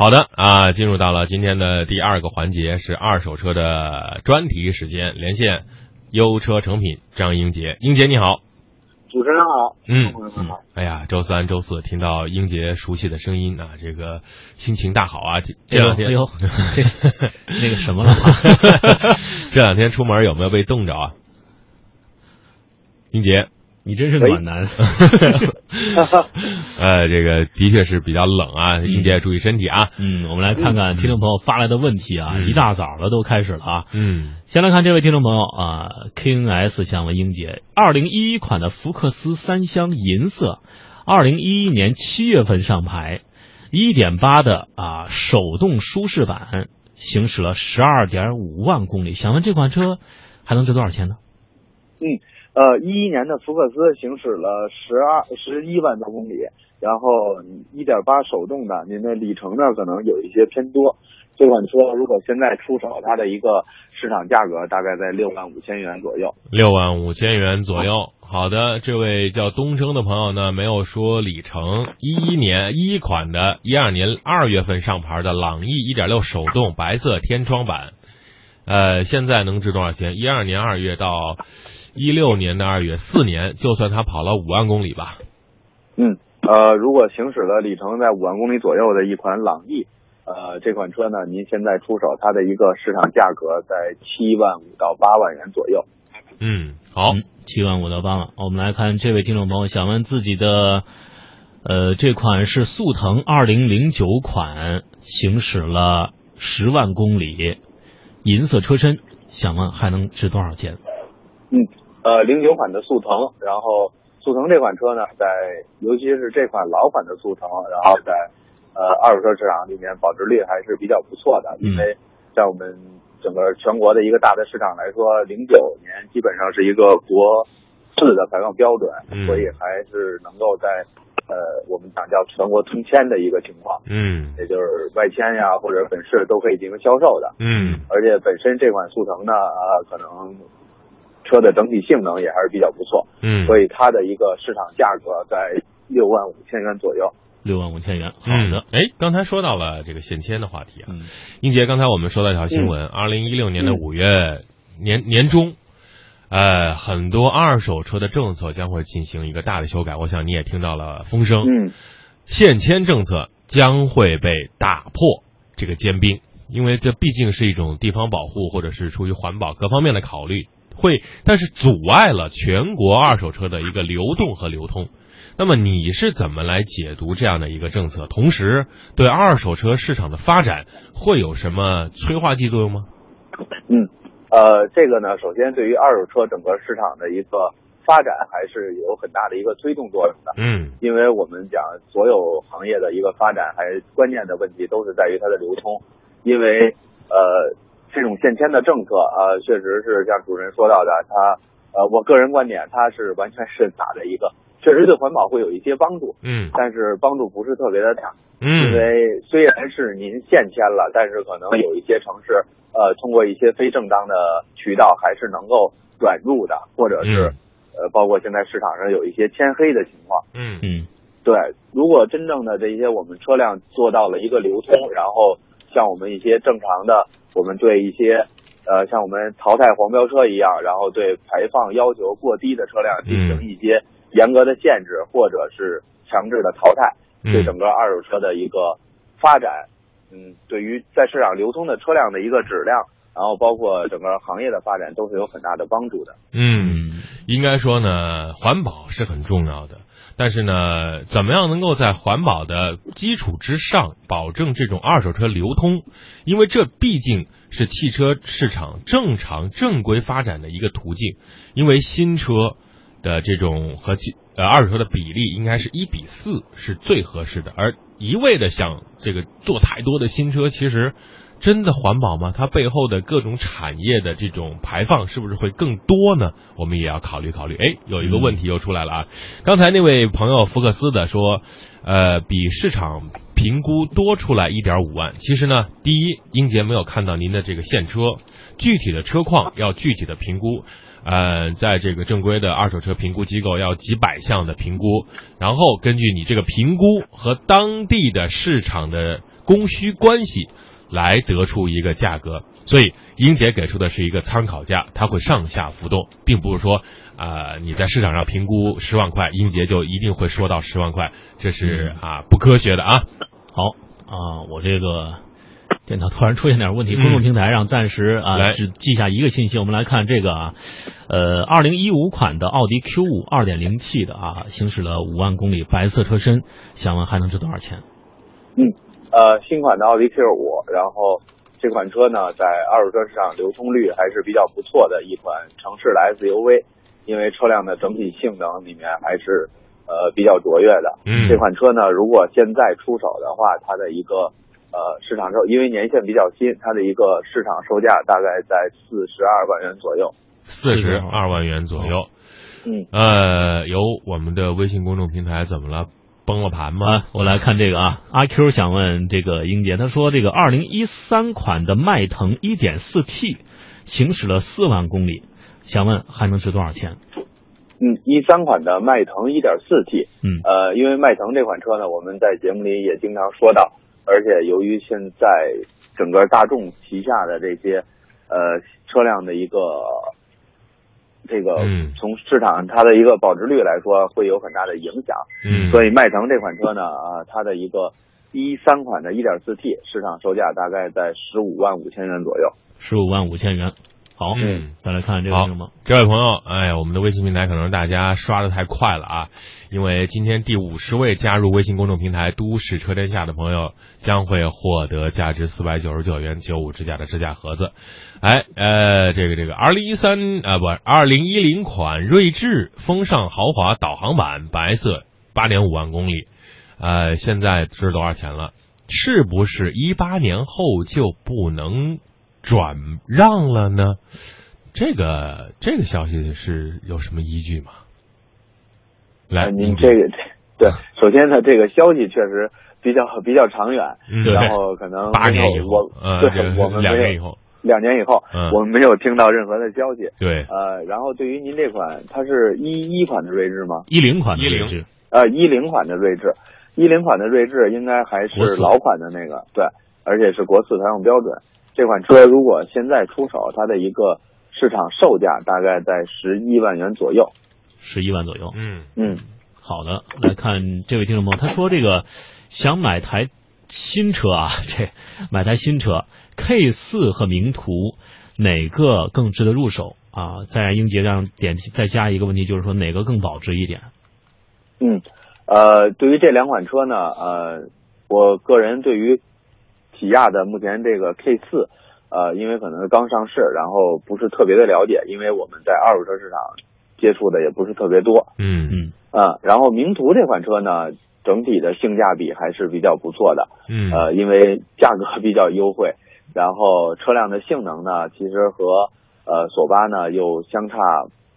好的啊，进入到了今天的第二个环节，是二手车的专题时间，连线优车成品张英杰，英杰你好，主持人好，嗯朋友们好，哎呀，周三、周四听到英杰熟悉的声音啊，这个心情大好啊！这这两天，哎呦，这那个什么了啊？这两天出门有没有被冻着啊？英杰，你真是暖男。呃，这个的确是比较冷啊，英杰注意身体啊。嗯，我们来看看听众朋友发来的问题啊，嗯一大早的都开始了啊。嗯先来看这位听众朋友啊，King S 想问英姐，二零一一款的福克斯三厢银色，二零一一年七月份上牌，一点八的啊手动舒适版，行驶了十二点五万公里，想问这款车还能值多少钱呢？呃，一一年的福克斯行驶了十二十一万多公里，然后一点八手动的，您的里程呢可能有一些偏多。这款车如果现在出手，它的一个市场价格大概在六万五千元左右。六万五千元左右。好的，这位叫东升的朋友呢，没有说里程，一一年一款的，一二年二月份上牌的朗逸一点六手动白色天窗版，呃，现在能值多少钱？一二年二月到一六年的二月，四年，就算他跑了五万公里吧。嗯，呃，如果行驶了里程在五万公里左右的一款朗逸，呃，这款车呢，您现在出手，它的一个市场价格在七万五到八万元左右。嗯，好，嗯，七万五到八万。我们来看这位听众朋友想问自己的，呃，这款是速腾二零零九款，行驶了十万公里，银色车身，想问还能值多少钱？呃，零九款的速腾，然后速腾这款车呢，在尤其是这款老款的速腾，然后在呃二手车市场里面保值率还是比较不错的，因为在我们整个全国的一个大的市场来说，零九年基本上是一个国四的排放标准，嗯所以还是能够在呃我们讲叫全国通签的一个情况，嗯。也就是外迁呀或者本市都可以进行销售的。嗯。而且本身这款速腾呢，呃，可能车的整体性能也还是比较不错，嗯，所以它的一个市场价格在六万五千元左右。六万五千元。好嗯。的，，哎，刚才说到了这个限迁的话题啊，嗯。英杰，刚才我们说到一条新闻，二零一六年的五月年年中，呃，很多二手车的政策将会进行一个大的修改，我想你也听到了风声，嗯。限迁政策将会被打破这个坚冰，因为这毕竟是一种地方保护或者是出于环保各方面的考虑，会但是阻碍了全国二手车的一个流动和流通。那么你是怎么来解读这样的一个政策？同时，对二手车市场的发展会有什么催化剂作用吗？嗯，呃，这个呢，首先对于二手车整个市场的一个发展还是有很大的一个推动作用的。嗯因为我们讲所有行业的一个发展，还关键的问题都是在于它的流通。因为呃，这种限迁的政策啊、呃，确实是像主持人说到的，它呃，我个人观点，它是完全是打的一个，确实对环保会有一些帮助，嗯。但是帮助不是特别的大。嗯。因嗯为虽然是您限迁了，但是可能有一些城市呃，通过一些非正当的渠道还是能够转入的，或者是、嗯。呃，包括现在市场上有一些签黑的情况。嗯。嗯。对，如果真正的这些我们车辆做到了一个流通，然后像我们一些正常的，我们对一些呃像我们淘汰黄标车一样，然后对排放要求过低的车辆进行一些严格的限制，或者是强制的淘汰，对整嗯个二手车的一个发展，嗯，对于在市场流通的车辆的一个质量，然后包括整个行业的发展都是有很大的帮助的。嗯。嗯应该说呢，环保是很重要的，但是呢，怎么样能够在环保的基础之上保证这种二手车流通？因为这毕竟是汽车市场正常正规发展的一个途径。因为新车的这种和呃二手车的比例应该是一比四是最合适的，而一味的想这个做太多的新车，其实真的环保吗？它背后的各种产业的这种排放是不是会更多呢？我们也要考虑考虑。哎，有一个问题又出来了啊！刚才那位朋友福克斯的说，呃，比市场评估多出来一点五万。其实呢，第一，英杰没有看到您的这个现车，具体的车况要具体的评估。呃，在这个正规的二手车评估机构要几百项的评估，然后根据你这个评估和当地的市场的供需关系来得出一个价格。所以英杰给出的是一个参考价，它会上下浮动，并不是说啊、你在市场上评估十万块，英杰就一定会说到十万块，这是啊不科学的啊。好啊，我这个电脑突然出现点问题，嗯公众平台上暂时啊来只记下一个信息。我们来看这个啊，呃，二零一五款的奥迪 Q 五二点零 T 的啊，行驶了五万公里，白色车身，想问还能值多少钱？嗯，呃，新款的奥迪 Q 五，然后这款车呢，在二手车市场流通率还是比较不错的一款城市的 SUV，因为车辆的整体性能里面还是呃比较卓越的。嗯这款车呢，如果现在出手的话，它的一个呃市场售，因为年限比较新，它的一个市场售价大概在四十二万元左右。四十二万元左右。嗯，呃，有我们的微信公众平台怎么了？崩了盘吗？啊，我来看这个啊，阿 Q 想问这个英杰，他说这个二零一三款的迈腾一点四 T 行驶了四万公里，想问还能值多少钱？嗯，一三款的迈腾一点四 T，嗯呃，因为迈腾这款车呢，我们在节目里也经常说到，而且由于现在整个大众旗下的这些呃车辆的一个这个嗯从市场它的一个保值率来说，会有很大的影响。嗯，所以迈腾这款车呢，啊，它的一个一三款的 1.4T 市场售价大概在十五万五千元左右。十五万五千元。好，嗯再来看这个好什么？这位朋友，哎，我们的微信平台可能大家刷的太快了啊，因为今天第五十位加入微信公众平台“都市车天下”的朋友将会获得价值四百九十九元九五支架的支架盒子。哎，呃，这个这个，二零一三啊不，二零一零款锐志风尚豪华导航版，白色，八点五万公里，呃，现在值多少钱了？是不是一八年后就不能转让了呢？这个这个消息是有什么依据吗？来，呃您这个对，首先呢，这个消息确实比较比较长远，嗯然后可能八年以后，呃，我这对我们两年以后，两年以后，嗯我们没有听到任何的消息。对，呃，然后对于您这款，它是一一款的锐志吗？一零款的锐志，呃，一零款的锐志，一零款的锐志应该还是老款的那个，对，而且是国四常用标准。这款车如果现在出手，它的一个市场售价大概在十一万元左右。十一万左右。嗯嗯，好的，来看这位听众朋友，他说这个想买台新车啊，这买台新车 K 四和名图哪个更值得入手啊？在英杰上点再加一个问题，就是说哪个更保值一点？嗯，呃，对于这两款车呢，呃，我个人对于起亚的目前这个 K 四，呃，因为可能是刚上市，然后不是特别的了解，因为我们在二手车市场接触的也不是特别多。嗯嗯啊、然后名图这款车呢，整体的性价比还是比较不错的。嗯呃，因为价格比较优惠，然后车辆的性能呢，其实和呃索八呢又相差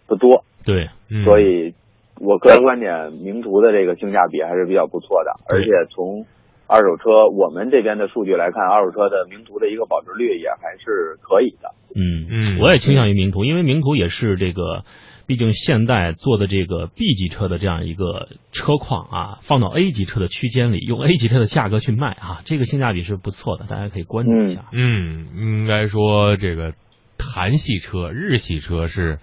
不多，对，嗯，所以我个人观点，名图的这个性价比还是比较不错的，而且从二手车我们这边的数据来看，二手车的名图的一个保值率也还是可以的。嗯嗯我也倾向于名图，因为名图也是这个，毕竟现代做的这个 B 级车的这样一个车况啊，放到 A 级车的区间里，用 A 级车的价格去卖啊，这个性价比是不错的，大家可以关注一下。嗯，应该说这个韩系车、日系车是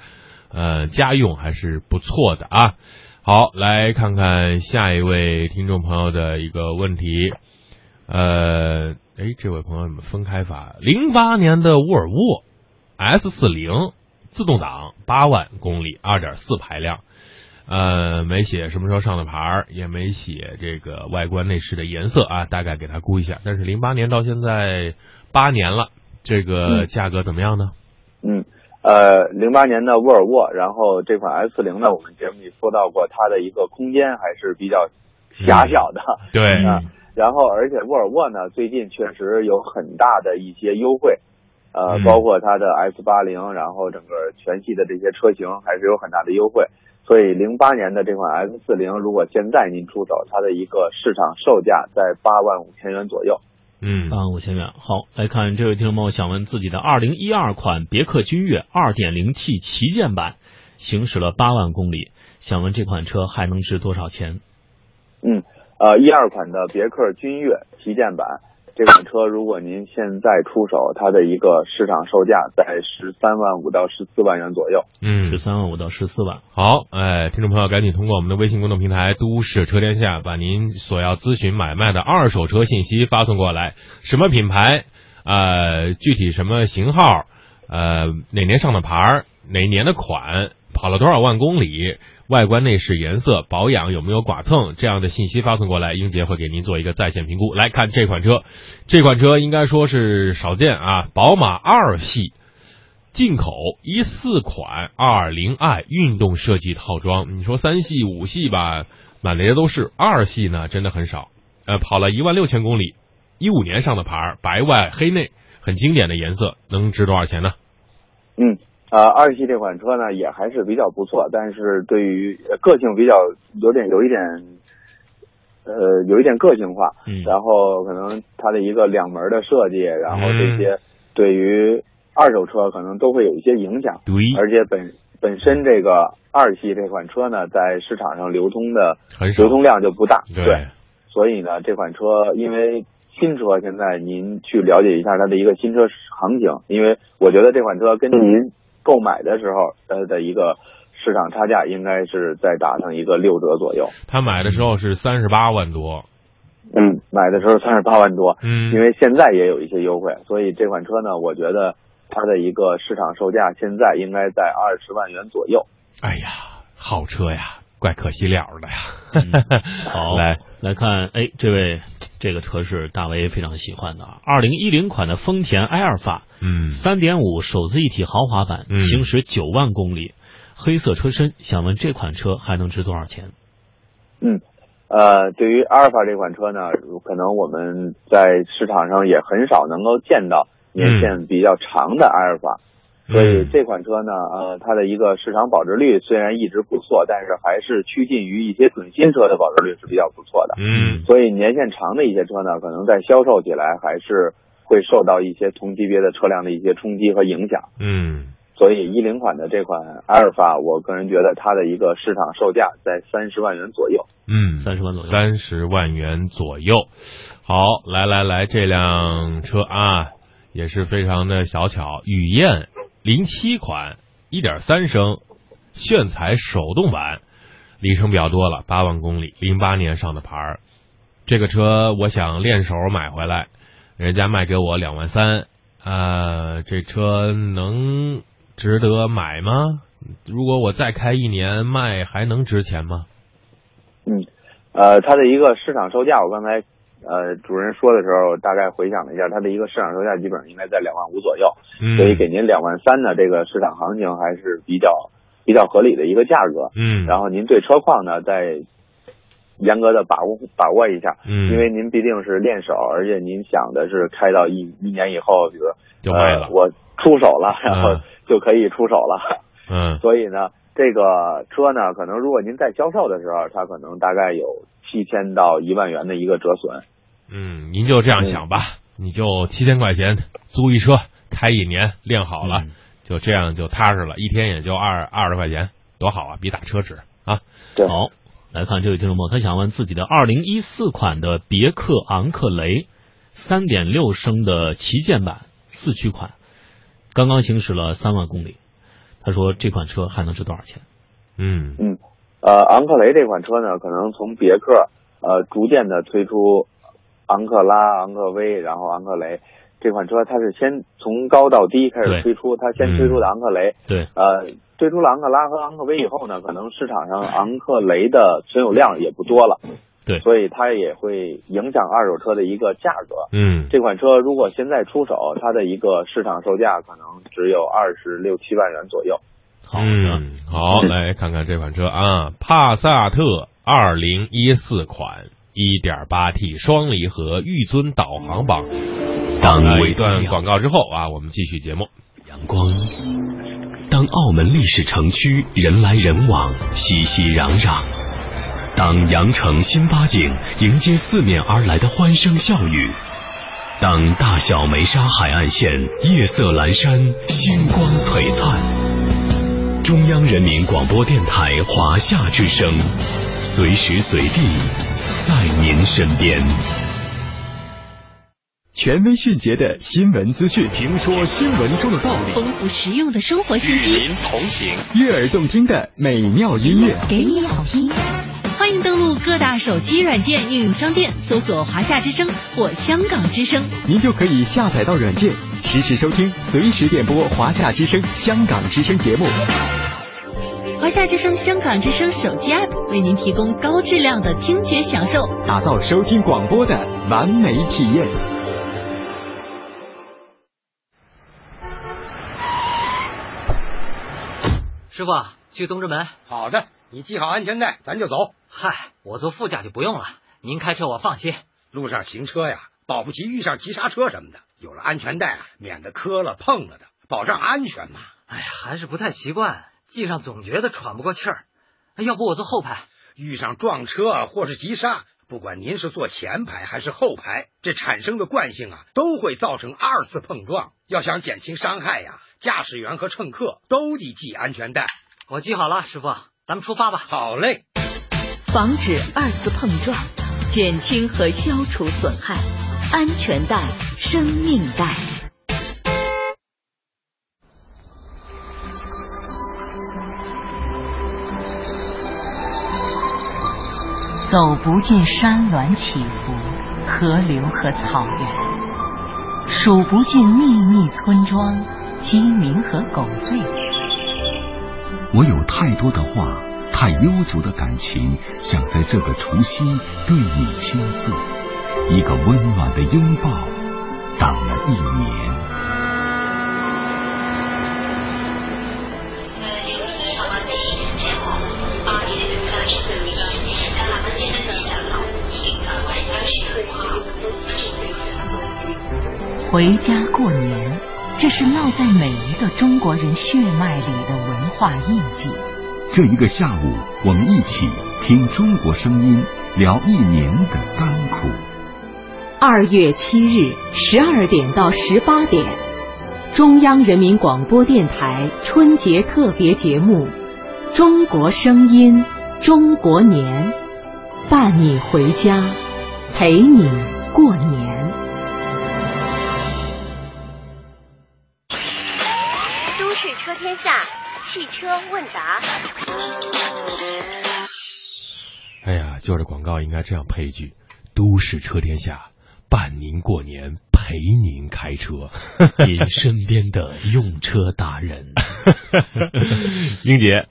呃家用还是不错的啊。好，来看看下一位听众朋友的一个问题。呃，哎，这位朋友怎么分开发？零八年的沃尔沃 S 四零自动挡，八万公里，二点四排量。呃，没写什么时候上的牌儿，也没写这个外观内饰的颜色啊，大概给他估一下。但是零八年到现在八年了，这个嗯价格怎么样呢？嗯，呃，零八年的沃尔沃，然后这款 S 四零呢，我们节目里说到过，它的一个空间还是比较狭小的。对，啊然后，而且沃尔沃呢，最近确实有很大的一些优惠，呃，嗯包括它的 S 八零，然后整个全系的这些车型还是有很大的优惠。所以，零八年的这款 S 四零，如果现在您出手，它的一个市场售价在八万五千元左右。嗯八万五千元。好，来看这位听众朋友想问自己的二零一二款别克君越二点零 T 旗舰版，行驶了八万公里，想问这款车还能值多少钱？嗯，呃，一二款的别克君越旗舰版，这这款车如果您现在出手，它的一个市场售价在十三万五到十四万元左右。嗯十，三万五到十四万。好，哎，听众朋友，赶紧通过我们的微信公众平台“都市车天下”，把您所要咨询买卖的二手车信息发送过来。什么品牌？呃，具体什么型号？呃，哪年上的牌儿？哪年的款？跑了多少万公里？外观内饰颜色、保养有没有剐蹭？这样的信息发送过来，英杰会给您做一个在线评估。来看这款车，这款车应该说是少见啊，宝马二系。进口一四款二零 i 运动设计套装，你说三系五系吧，满雷的都是，二系呢真的很少。呃，跑了一万六千公里，一五年上的牌，白外黑内，很经典的颜色，能值多少钱呢？嗯，呃，二系这款车呢也还是比较不错，但是对于呃个性比较有点有一点，呃，有一点个性化，嗯。然后可能它的一个两门的设计，然后这嗯。些对于二手车可能都会有一些影响，对，而且本本身这个二系这款车呢，在市场上流通的流。通量就不大，对，所以呢，这款车因为新车，现在您去了解一下它的一个新车行情，因为我觉得这款车跟您购买的时候呃的一个市场差价应该是再打上一个六折左右。他买的时候是三十八万多，嗯，买的时候三十八万多，嗯，因为现在也有一些优惠，所以这款车呢，我觉得它的一个市场售价现在应该在二十万元左右。哎呀，好车呀，怪可惜了的呀。嗯 好，来来看，哎，这位这个车是大为非常喜欢的。啊，二零一零款的丰田埃尔法，嗯，三点五手自一体豪华版，嗯。行驶九万公里，黑色车身，想问这款车还能值多少钱？嗯，呃，对于阿尔法这款车呢，可能我们在市场上也很少能够见到年限比较长的阿尔法，所以嗯这款车呢，呃，它的一个市场保值率虽然一直不错，但是还是趋近于一些准新车的保值率是比较不错的。嗯所以年限长的一些车呢，可能在销售起来还是会受到一些同级别的车辆的一些冲击和影响。嗯所以一零款的这款阿尔法，我个人觉得它的一个市场售价在三十万元左右。嗯，三十万左右。三十万元左右。好，来来来，这辆车啊也是非常的小巧，雨燕零七款，一点三升炫彩手动版，里程比较多了，八万公里，零八年上的牌儿。这个车我想练手买回来，人家卖给我两万三，呃，这车能值得买吗？如果我再开一年卖，还能值钱吗？嗯，呃，它的一个市场售价，我刚才呃主任说的时候，大概回想了一下，它的一个市场售价基本上应该在两万五左右，嗯，所以给您两万三的这个市场行情还是比较比较合理的一个价格。嗯，然后您对车况呢，再严格的把握把握一下，嗯，因为您毕竟是练手，而且您想的是开到一一年以后，比如就卖了呃，我出手了，然后嗯就可以出手了。嗯 所以呢，这个车呢，可能如果您在销售的时候，它可能大概有七千到一万元的一个折损。嗯，您就这样想吧，你就七千块钱租一车开一年，练好了，嗯就这样就踏实了，一天也就二二十块钱，多好啊，比打车值啊。对，好，来看这位听众朋友，他想问自己的二零一四款的别克昂克雷，三点六升的旗舰版四驱款，刚刚行驶了三万公里，他说这款车还能值多少钱？嗯。嗯，呃，昂克雷这款车呢，可能从别克呃逐渐的推出昂克拉、昂克威，然后昂克雷。这款车，它是先从高到低开始推出，它先推出的昂克雷，对，呃，推出了昂克拉和昂克威以后呢，可能市场上昂克雷的存有量也不多了，对所以它也会影响二手车的一个价格。嗯这款车如果现在出手，它的一个市场售价可能只有二十六七万元左右。好的，嗯，好，来看看这款车啊，帕萨特二零一四款。一点八 T 双离合御尊导航榜。当一段广告之后啊，我们继续节目。阳光，当澳门历史城区人来人往，熙熙攘攘；当羊城新八景迎接四面而来的欢声笑语；当大小梅沙海岸线夜色阑珊，星光璀璨。中央人民广播电台华夏之声，随时随地在您身边。权威迅捷的新闻资讯，评说新闻中的道理，丰富实用的生活信息，与您同行，悦耳动听的美妙音乐，给你好听。欢迎登录各大手机软件应用商店，搜索“华夏之声”或“香港之声”，您就可以下载到软件，实时收听，随时点播华夏之声、香港之声节目。华夏之声、香港之声手机 App 为您提供高质量的听觉享受，打造收听广播的完美体验。师傅，去东直门。好的，你系好安全带，咱就走。嗨，我坐副驾就不用了，您开车我放心。路上行车呀，保不齐遇上急刹车什么的，有了安全带啊，免得磕了碰了的，保障安全嘛。哎呀，还是不太习惯，系上总觉得喘不过气儿。要不我坐后排？遇上撞车或是急刹，不管您是坐前排还是后排，这产生的惯性啊，都会造成二次碰撞。要想减轻伤害呀。驾驶员和乘客都得系安全带。我系好了，师傅，咱们出发吧。好嘞。防止二次碰撞，减轻和消除损害，安全带，生命带。走不尽山峦起伏，河流和草原，数不尽秘密村庄。鸡鸣和狗吠。我有太多的话，太悠久的感情，想在这个除夕对你倾诉。一个温暖的拥抱，等了一年。回家过年。这是烙在每一个中国人血脉里的文化印记。这一个下午，我们一起听中国声音，聊一年的甘苦。二月七日十二点到十八点，中央人民广播电台春节特别节目《中国声音中国年》，伴你回家，陪你过年。汽车问答。哎呀，就是广告应该这样配一句：“都市车天下，伴您过年，陪您开车。”您身边的用车达人，英杰，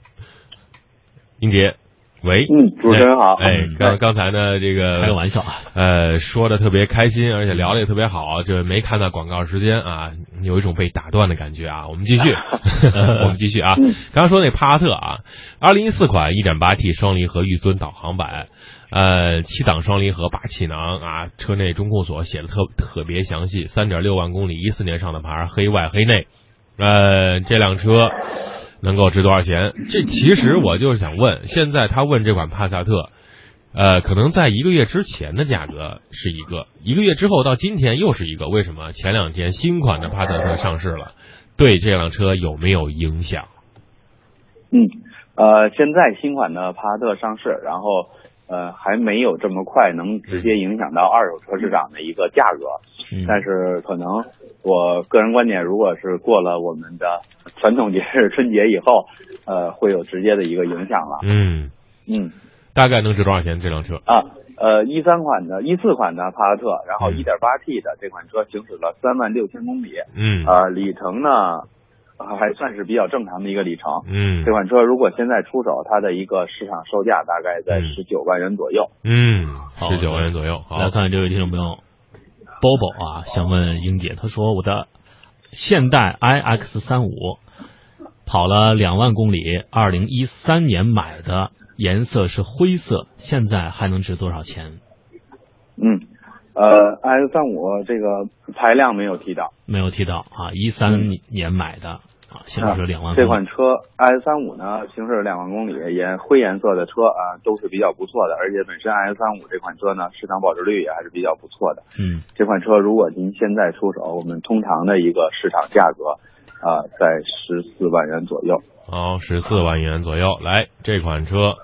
英杰。喂，嗯，主持人好。哎，刚刚才呢，这个开个玩笑啊，呃，说的特别开心，而且聊的也特别好，就没看到广告时间啊，有一种被打断的感觉啊。我们继续，我们继续啊。刚刚说那帕萨特啊，二零一四款一点八 T 双离合御尊导航版，呃，七档双离合八气囊啊，车内中控锁写的特特别详细，三点六万公里，一四年上的牌，黑外黑内，呃，这辆车。能够值多少钱？这其实我就是想问，现在他问这款帕萨特，呃，可能在一个月之前的价格是一个，一个月之后到今天又是一个，为什么？前两天新款的帕萨特上市了，对这辆车有没有影响？嗯，呃，现在新款的帕萨特上市，然后。呃，还没有这么快能直接影响到二手车市场的一个价格，但是可能我个人观点，如果是过了我们的传统节日春节以后，呃，会有直接的一个影响了。嗯嗯，大概能值多少钱这辆车？啊，呃，一三款的一四款的帕萨特，然后一点八 T 的这款车行驶了三万六千公里。嗯，啊，里程呢？还算是比较正常的一个里程。嗯，这款车如果现在出手，它的一个市场售价大概在十九万元左右。嗯，十九万元左右。好来看这位听众朋友，Bobo 啊，想问英姐，他说我的现代 iX 三五跑了两万公里，二零一三年买的，颜色是灰色，现在还能值多少钱？嗯，呃，iX 三五这个排量没有提到。没有提到啊，一三年买的啊，行驶了两万公里。这款车 S 三五呢，行驶了两万公里，颜灰颜色的车啊，都是比较不错的。而且本身 S 三五这款车呢，市场保值率也还是比较不错的。嗯，这款车如果您现在出手，我们通常的一个市场价格啊，在十四万元左右。好，十四万元左右。来，这款车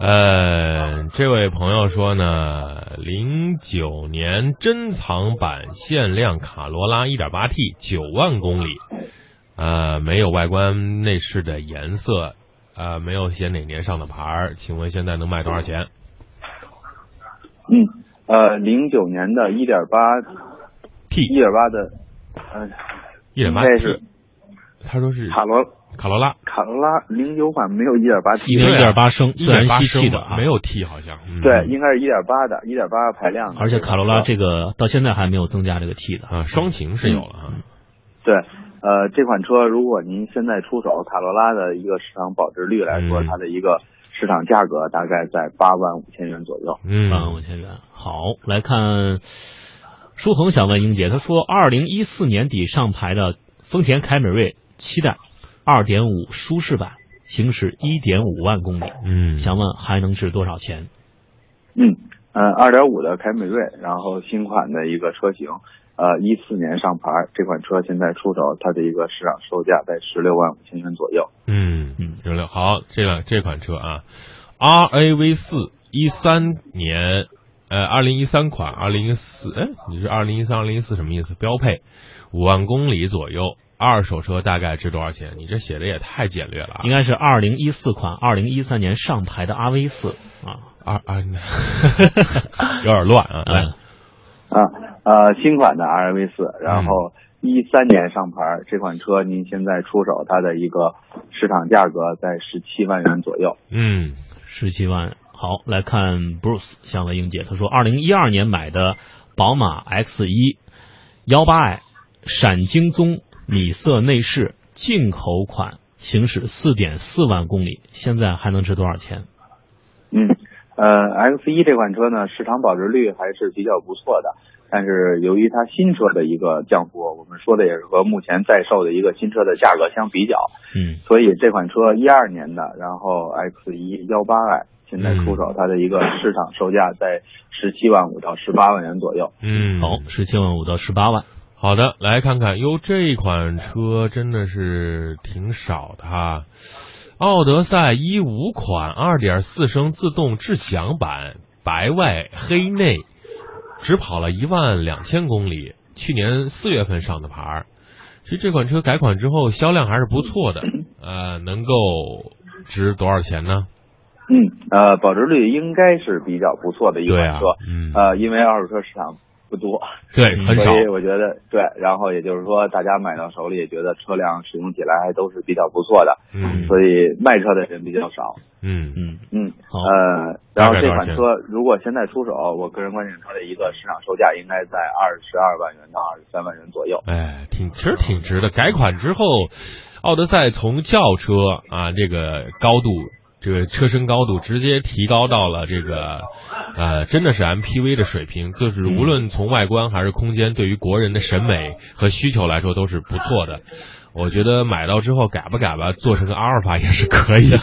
呃，这位朋友说呢，零九年珍藏版限量卡罗拉一点八 T，九万公里，呃，没有外观内饰的颜色，呃，没有写哪年上的牌儿，请问现在能卖多少钱？嗯，呃，零九年的一点八 T 一点八的，呃，应该 1.8T，是他说是卡罗卡罗拉。卡罗拉零九款没有一点八 T，一点一点八升自然吸气的1.8升吧没有 T 好像，嗯。对，应该是一点八的1.8排量的。而且卡罗拉这个到现在还没有增加这个 T 的。啊，双擎是有了啊，对，呃，这款车如果您现在出手，卡罗拉的一个市场保值率来说，嗯。它的一个市场价格大概在八万五千元左右。嗯，八万五千元。好，来看舒恒想问英姐，他说，二零一四年底上牌的丰田凯美瑞七代二点五舒适版，行驶一点五万公里，嗯，想问还能值多少钱？嗯，呃，二点五的凯美瑞，然后新款的一个车型，呃，一四年上牌，这款车现在出手，它的一个市场售价在十六万五千元左右。嗯嗯十六好，这辆这款车啊，RAV 四一三年，呃，二零一三款，二零一四，哎，你是二零一三、二零一四什么意思？标配五万公里左右，二手车大概值多少钱？你这写的也太简略了啊！应该是二零一四款，二零一三年上牌的 RV 四啊，二二，有点乱啊！来，嗯，啊，呃，新款的 RAV 四，然后一三年上牌，这款车您现在出手，它的一个市场价格在十七万元左右。嗯十七万。好，来看 Bruce 想问英姐，他说，二零一二年买的宝马 X 一幺八 i 闪金棕米色内饰进口款，行驶四点四万公里，现在还能值多少钱？嗯，呃，X 一这款车呢，市场保值率还是比较不错的，但是由于它新车的一个降幅，我们说的也是和目前在售的一个新车的价格相比较，嗯，所以这款车一二年的，然后 X 一幺八 i 现在出手，它的一个市场售价在十七万五到十八万元左右。嗯，好，十七万五到十八万。好的，来看看，哟，这款车真的是挺少的哈。奥德赛一五款二点四升自动智享版，白外黑内，只跑了一万两千公里，去年四月份上的牌儿。其实这款车改款之后销量还是不错的，呃，能够值多少钱呢？嗯，呃，保值率应该是比较不错的一款车，，嗯，呃，因为二手车市场不多，对，很少所，以我觉得对，然后也就是说，大家买到手里也觉得车辆使用起来还都是比较不错的，嗯所以卖车的人比较少。嗯嗯，嗯，好呃，然后这款车如果现在出手，我个人观点，它的一个市场售价应该在二十二万元到二十三万元左右。哎，挺其实挺值的。改款之后，奥德赛从轿车啊这个高度，这个车身高度直接提高到了这个呃，真的是 MPV 的水平。就是无论从外观还是空间，对于国人的审美和需求来说都是不错的。我觉得买到之后改吧改吧，做成个阿尔法也是可以的。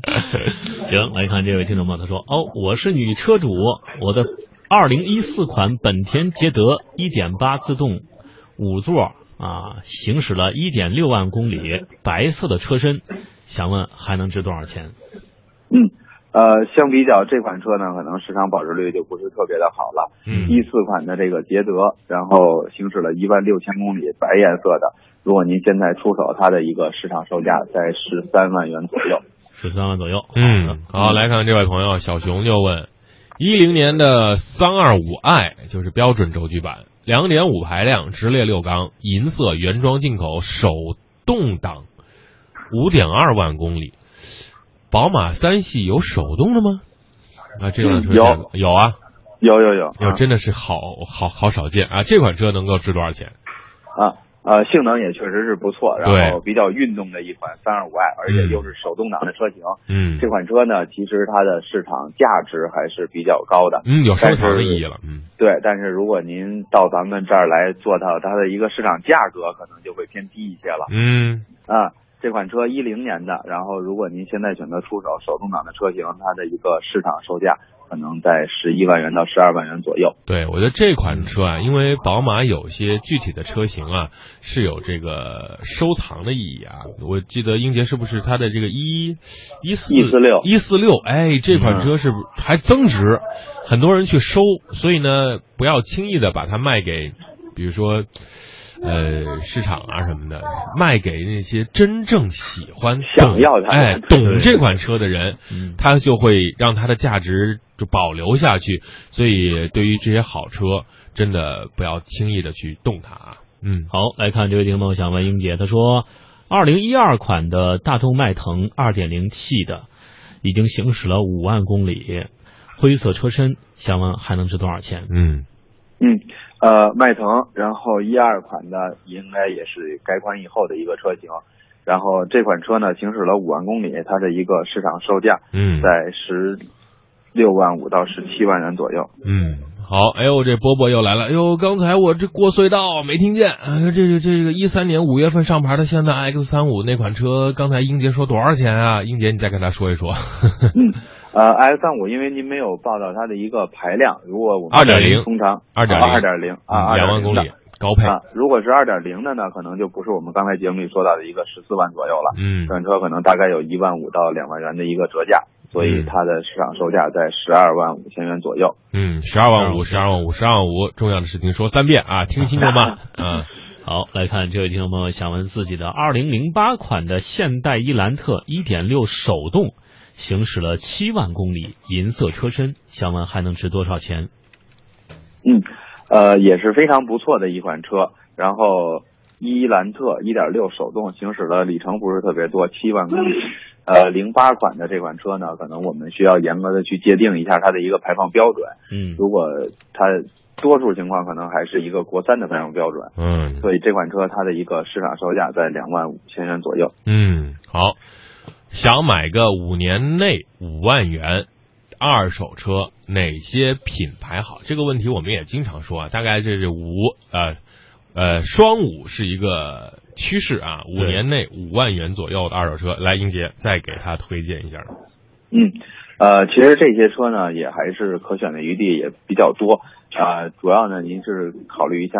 行，来看这位听众朋友，他说：“哦，我是女车主，我的二零一四款本田捷德一点八自动五座啊，行驶了一点六万公里，白色的车身，想问还能值多少钱？嗯，呃，相比较这款车呢，可能市场保值率就不是特别的好了。嗯一四款的这个捷德，然后行驶了一万六千公里，白颜色的。如果您现在出手，它的一个市场售价在十三万元左右。十三万左右。嗯，好，来看这位朋友小熊就问：一零年的三二五 i 就是标准轴距版，两点五排量，直列六缸，银色原装进口，手动挡，五点二万公里。宝马三系有手动的吗？啊，这款车有有啊，有有有，有啊真的是好好好少见啊！这款车能够值多少钱？啊呃，性能也确实是不错，然后比较运动的一款三二五 i，而且又是手动挡的车型。嗯这款车呢，其实它的市场价值还是比较高的。嗯，有收藏的意义了。嗯对，但是如果您到咱们这儿来做到它的一个市场价格，可能就会偏低一些了。嗯啊，这款车一零年的，然后如果您现在选择出手手动挡的车型，它的一个市场售价可能在十一万元到十二万元左右。对，我觉得这款车啊，因为宝马有些具体的车型啊是有这个收藏的意义啊。我记得英杰是不是它的这个一一四一四六一四六？哎，这款车是还增值，很多人去收，所以呢，不要轻易的把它卖给，比如说。呃，市场啊什么的，卖给那些真正喜欢、想要它、哎懂这款车的人，他就会让它的价值就保留下去。所以，对于这些好车，真的不要轻易的去动它啊。嗯，好，来看这位听众想问英姐，他说，二零一二款的大众迈腾二点零 T 的，已经行驶了五万公里，灰色车身，想问还能值多少钱？嗯嗯。呃，迈腾，然后一二款的应该也是改款以后的一个车型，然后这款车呢行驶了五万公里，它的一个市场售价嗯在十六万五到十七万元左右。嗯，好，哎呦，这波波又来了，哎呦，刚才我这过隧道没听见，啊，这个这个一三年五月份上牌的现代 X 三五那款车，刚才英杰说多少钱啊？英杰，你再跟他说一说。嗯。呃，S 三五，因为您没有报道它的一个排量，如果我们二点零通常二点零二点零啊，两万公里高配啊，如果是二点零的呢，可能就不是我们刚才节目里说到的一个十四万左右了。嗯，这款车可能大概有一万五到两万元的一个折价，所以它的市场售价在十二万五千元左右。嗯，十二万五，十二万五，十二万五，重要的事情说三遍啊，听清楚吗？嗯，好，来看这位听众朋友想问自己的二零零八款的现代伊兰特一点六手动。行驶了七万公里，银色车身，想问还能值多少钱？嗯，呃，也是非常不错的一款车。然后伊兰特一点六手动行驶的里程不是特别多，七万公里。呃，零八款的这款车呢，可能我们需要严格的去界定一下它的一个排放标准。嗯，如果它多数情况可能还是一个国三的排放标准。嗯，所以这款车它的一个市场售价在两万五千元左右。嗯，好。想买个五年内五万元二手车，哪些品牌好？这个问题我们也经常说啊，大概这是五呃呃双五是一个趋势啊，五年内五万元左右的二手车，来英杰再给他推荐一下。嗯，呃，其实这些车呢也还是可选的余地也比较多啊，主要呢您是考虑一下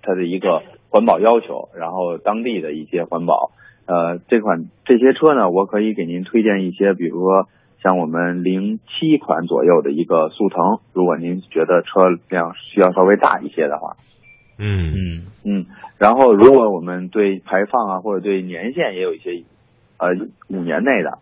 它的一个环保要求，然后当地的一些环保。呃，这款这些车呢，我可以给您推荐一些，比如说像我们零七款左右的一个速腾，如果您觉得车辆需要稍微大一些的话，嗯。嗯。嗯，然后如果我们对排放啊或者对年限也有一些呃五年内的，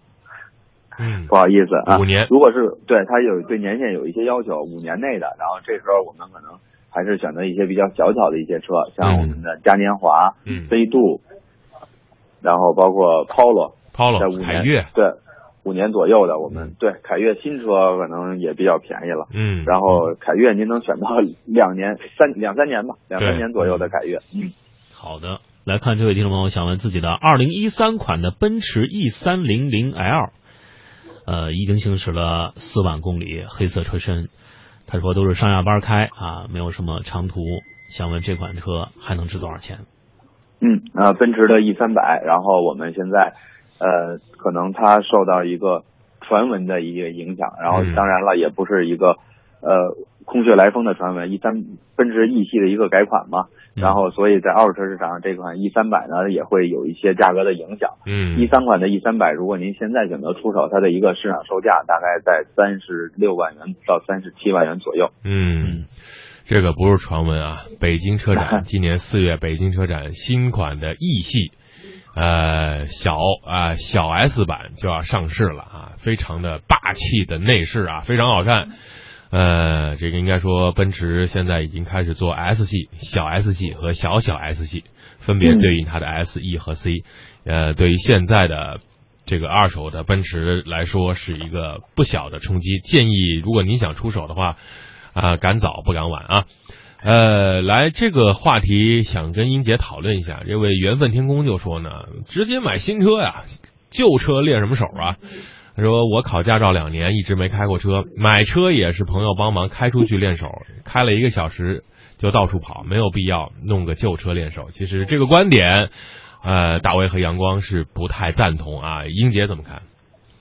嗯，不好意思啊，五年，如果是对它有对年限有一些要求，五年内的，然后这时候我们可能还是选择一些比较小巧的一些车，像我们的嘉年华、嗯，飞度。然后包括 Polo，Polo 在五年，凯越。对五年左右的，我们对凯越新车可能也比较便宜了，嗯，然后凯越您能选到两年三两三年吧，两三年左右的凯越，嗯，好的，来看这位听众朋友想问自己的二零一三款的奔驰 E 三零零 L，呃，已经行驶了四万公里，黑色车身，他说都是上下班开啊，没有什么长途，想问这款车还能值多少钱？嗯，啊，奔驰的 E 三百，然后我们现在，呃，可能它受到一个传闻的一个影响，然后当然了，也不是一个呃空穴来风的传闻，E 三奔驰 E 系的一个改款嘛，然后所以在二手车市场这款 E 三百呢也会有一些价格的影响。嗯，E 三款的 E 三百，如果您现在选择出手，它的一个市场售价大概在三十六万元到三十七万元左右。嗯。这个不是传闻啊！北京车展 今年四月，北京车展新款的 E 系，呃，小啊小 S 版就要上市了啊，非常的霸气的内饰啊，非常好看。呃，这个应该说奔驰现在已经开始做 S 系、小 S 系和小小 S 系，分别对应它的 S、E 和 C。呃，对于现在的这个二手的奔驰来说，是一个不小的冲击。建议如果您想出手的话。啊，赶早不赶晚啊！呃，来这个话题想跟英杰讨论一下。这位缘分天空就说呢，直接买新车呀，旧车练什么手啊？他说我考驾照两年，一直没开过车，买车也是朋友帮忙开出去练手，开了一个小时就到处跑，没有必要弄个旧车练手。其实这个观点，呃，大卫和阳光是不太赞同啊。英杰怎么看？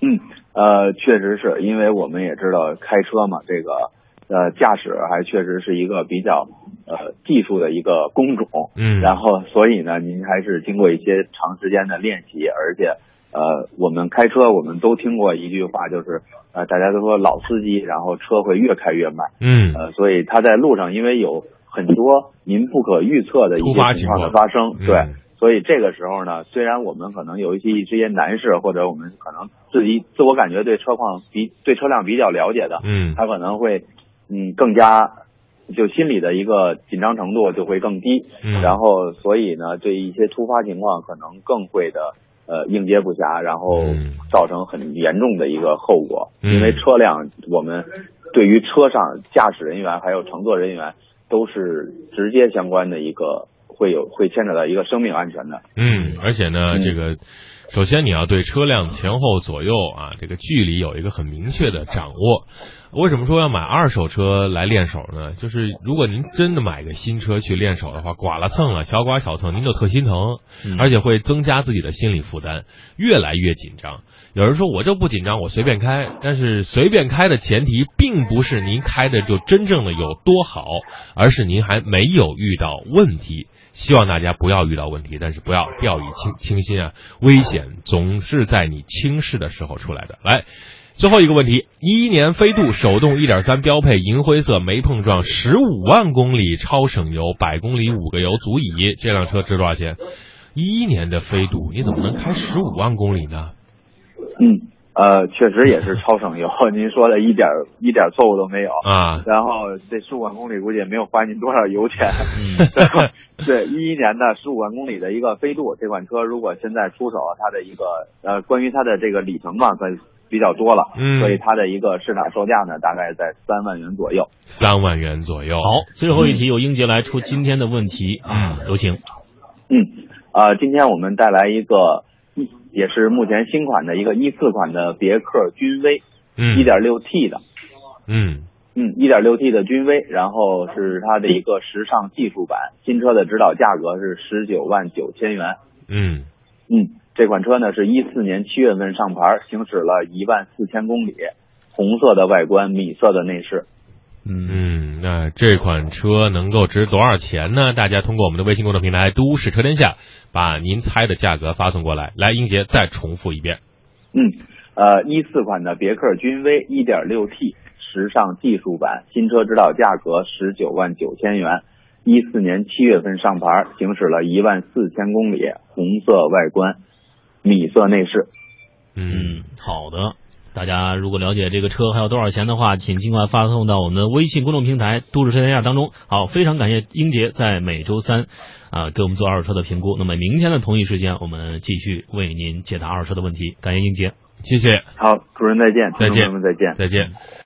嗯，呃，确实是因为我们也知道开车嘛，这个呃驾驶还确实是一个比较呃技术的一个工种，嗯，然后所以呢，您还是经过一些长时间的练习，而且呃我们开车我们都听过一句话，就是呃大家都说老司机，然后车会越开越慢，嗯。呃，所以他在路上因为有很多您不可预测的一些情况的发生，嗯对。所以这个时候呢，虽然我们可能有一些一些男士，或者我们可能自己自我感觉对车况比对车辆比较了解的，嗯。他可能会嗯更加就心理的一个紧张程度就会更低，嗯然后所以呢，对一些突发情况可能更会的呃应接不暇，然后嗯造成很严重的一个后果。嗯因为车辆我们对于车上驾驶人员还有乘坐人员都是直接相关的一个会有会牵扯到一个生命安全的。嗯，而且呢，嗯这个首先你要对车辆前后左右啊这个距离有一个很明确的掌握。为什么说要买二手车来练手呢？就是如果您真的买个新车去练手的话，剐了蹭了，小剐小蹭，您就特心疼，嗯而且会增加自己的心理负担，越来越紧张。有人说我就不紧张，我随便开，但是随便开的前提并不是您开的就真正的有多好，而是您还没有遇到问题。希望大家不要遇到问题，但是不要掉以轻轻心啊！危险总是在你轻视的时候出来的。来，最后一个问题：一一年飞度手动一点三标配银灰色没碰撞，十五万公里超省油，百公里五个油足矣。这辆车值多少钱？一一年的飞度，你怎么能开十五万公里呢？嗯，呃，确实也是超省油，您说的一点一点错误都没有。啊，然后这十五万公里估计也没有花您多少油钱。嗯 对，一一年的十五万公里的一个飞度这款车，如果现在出手，它的一个呃，关于它的这个里程吧，算比较多了，嗯所以它的一个市场售价呢，大概在三万元左右。三万元左右。好，最后一题由英杰来出今天的问题啊，有请。嗯，呃，今天我们带来一个一也是目前新款的一个一四款的别克君威，嗯，一点六 T 的，嗯嗯，一点六 T 的君威，然后是它的一个时尚技术版，新车的指导价格是十九万九千元。嗯嗯，这款车呢是一四年七月份上牌，行驶了一万四千公里，红色的外观，米色的内饰。嗯，嗯，那这款车能够值多少钱呢？大家通过我们的微信公众平台“都市车天下”把您猜的价格发送过来。来，英杰再重复一遍。嗯，呃，一四款的别克君威一点六 T 时尚技术版，新车指导价格十九万九千元，一四年七月份上牌，行驶了一万四千公里，红色外观，米色内饰。嗯嗯，好的。大家如果了解这个车还有多少钱的话，请尽快发送到我们的微信公众平台“都市车天下”当中。好，非常感谢英杰在每周三啊给我们做二手车的评估。那么明天的同一时间，我们继续为您解答二手车的问题。感谢英杰。谢谢，好，主任再见，再见再见。再见。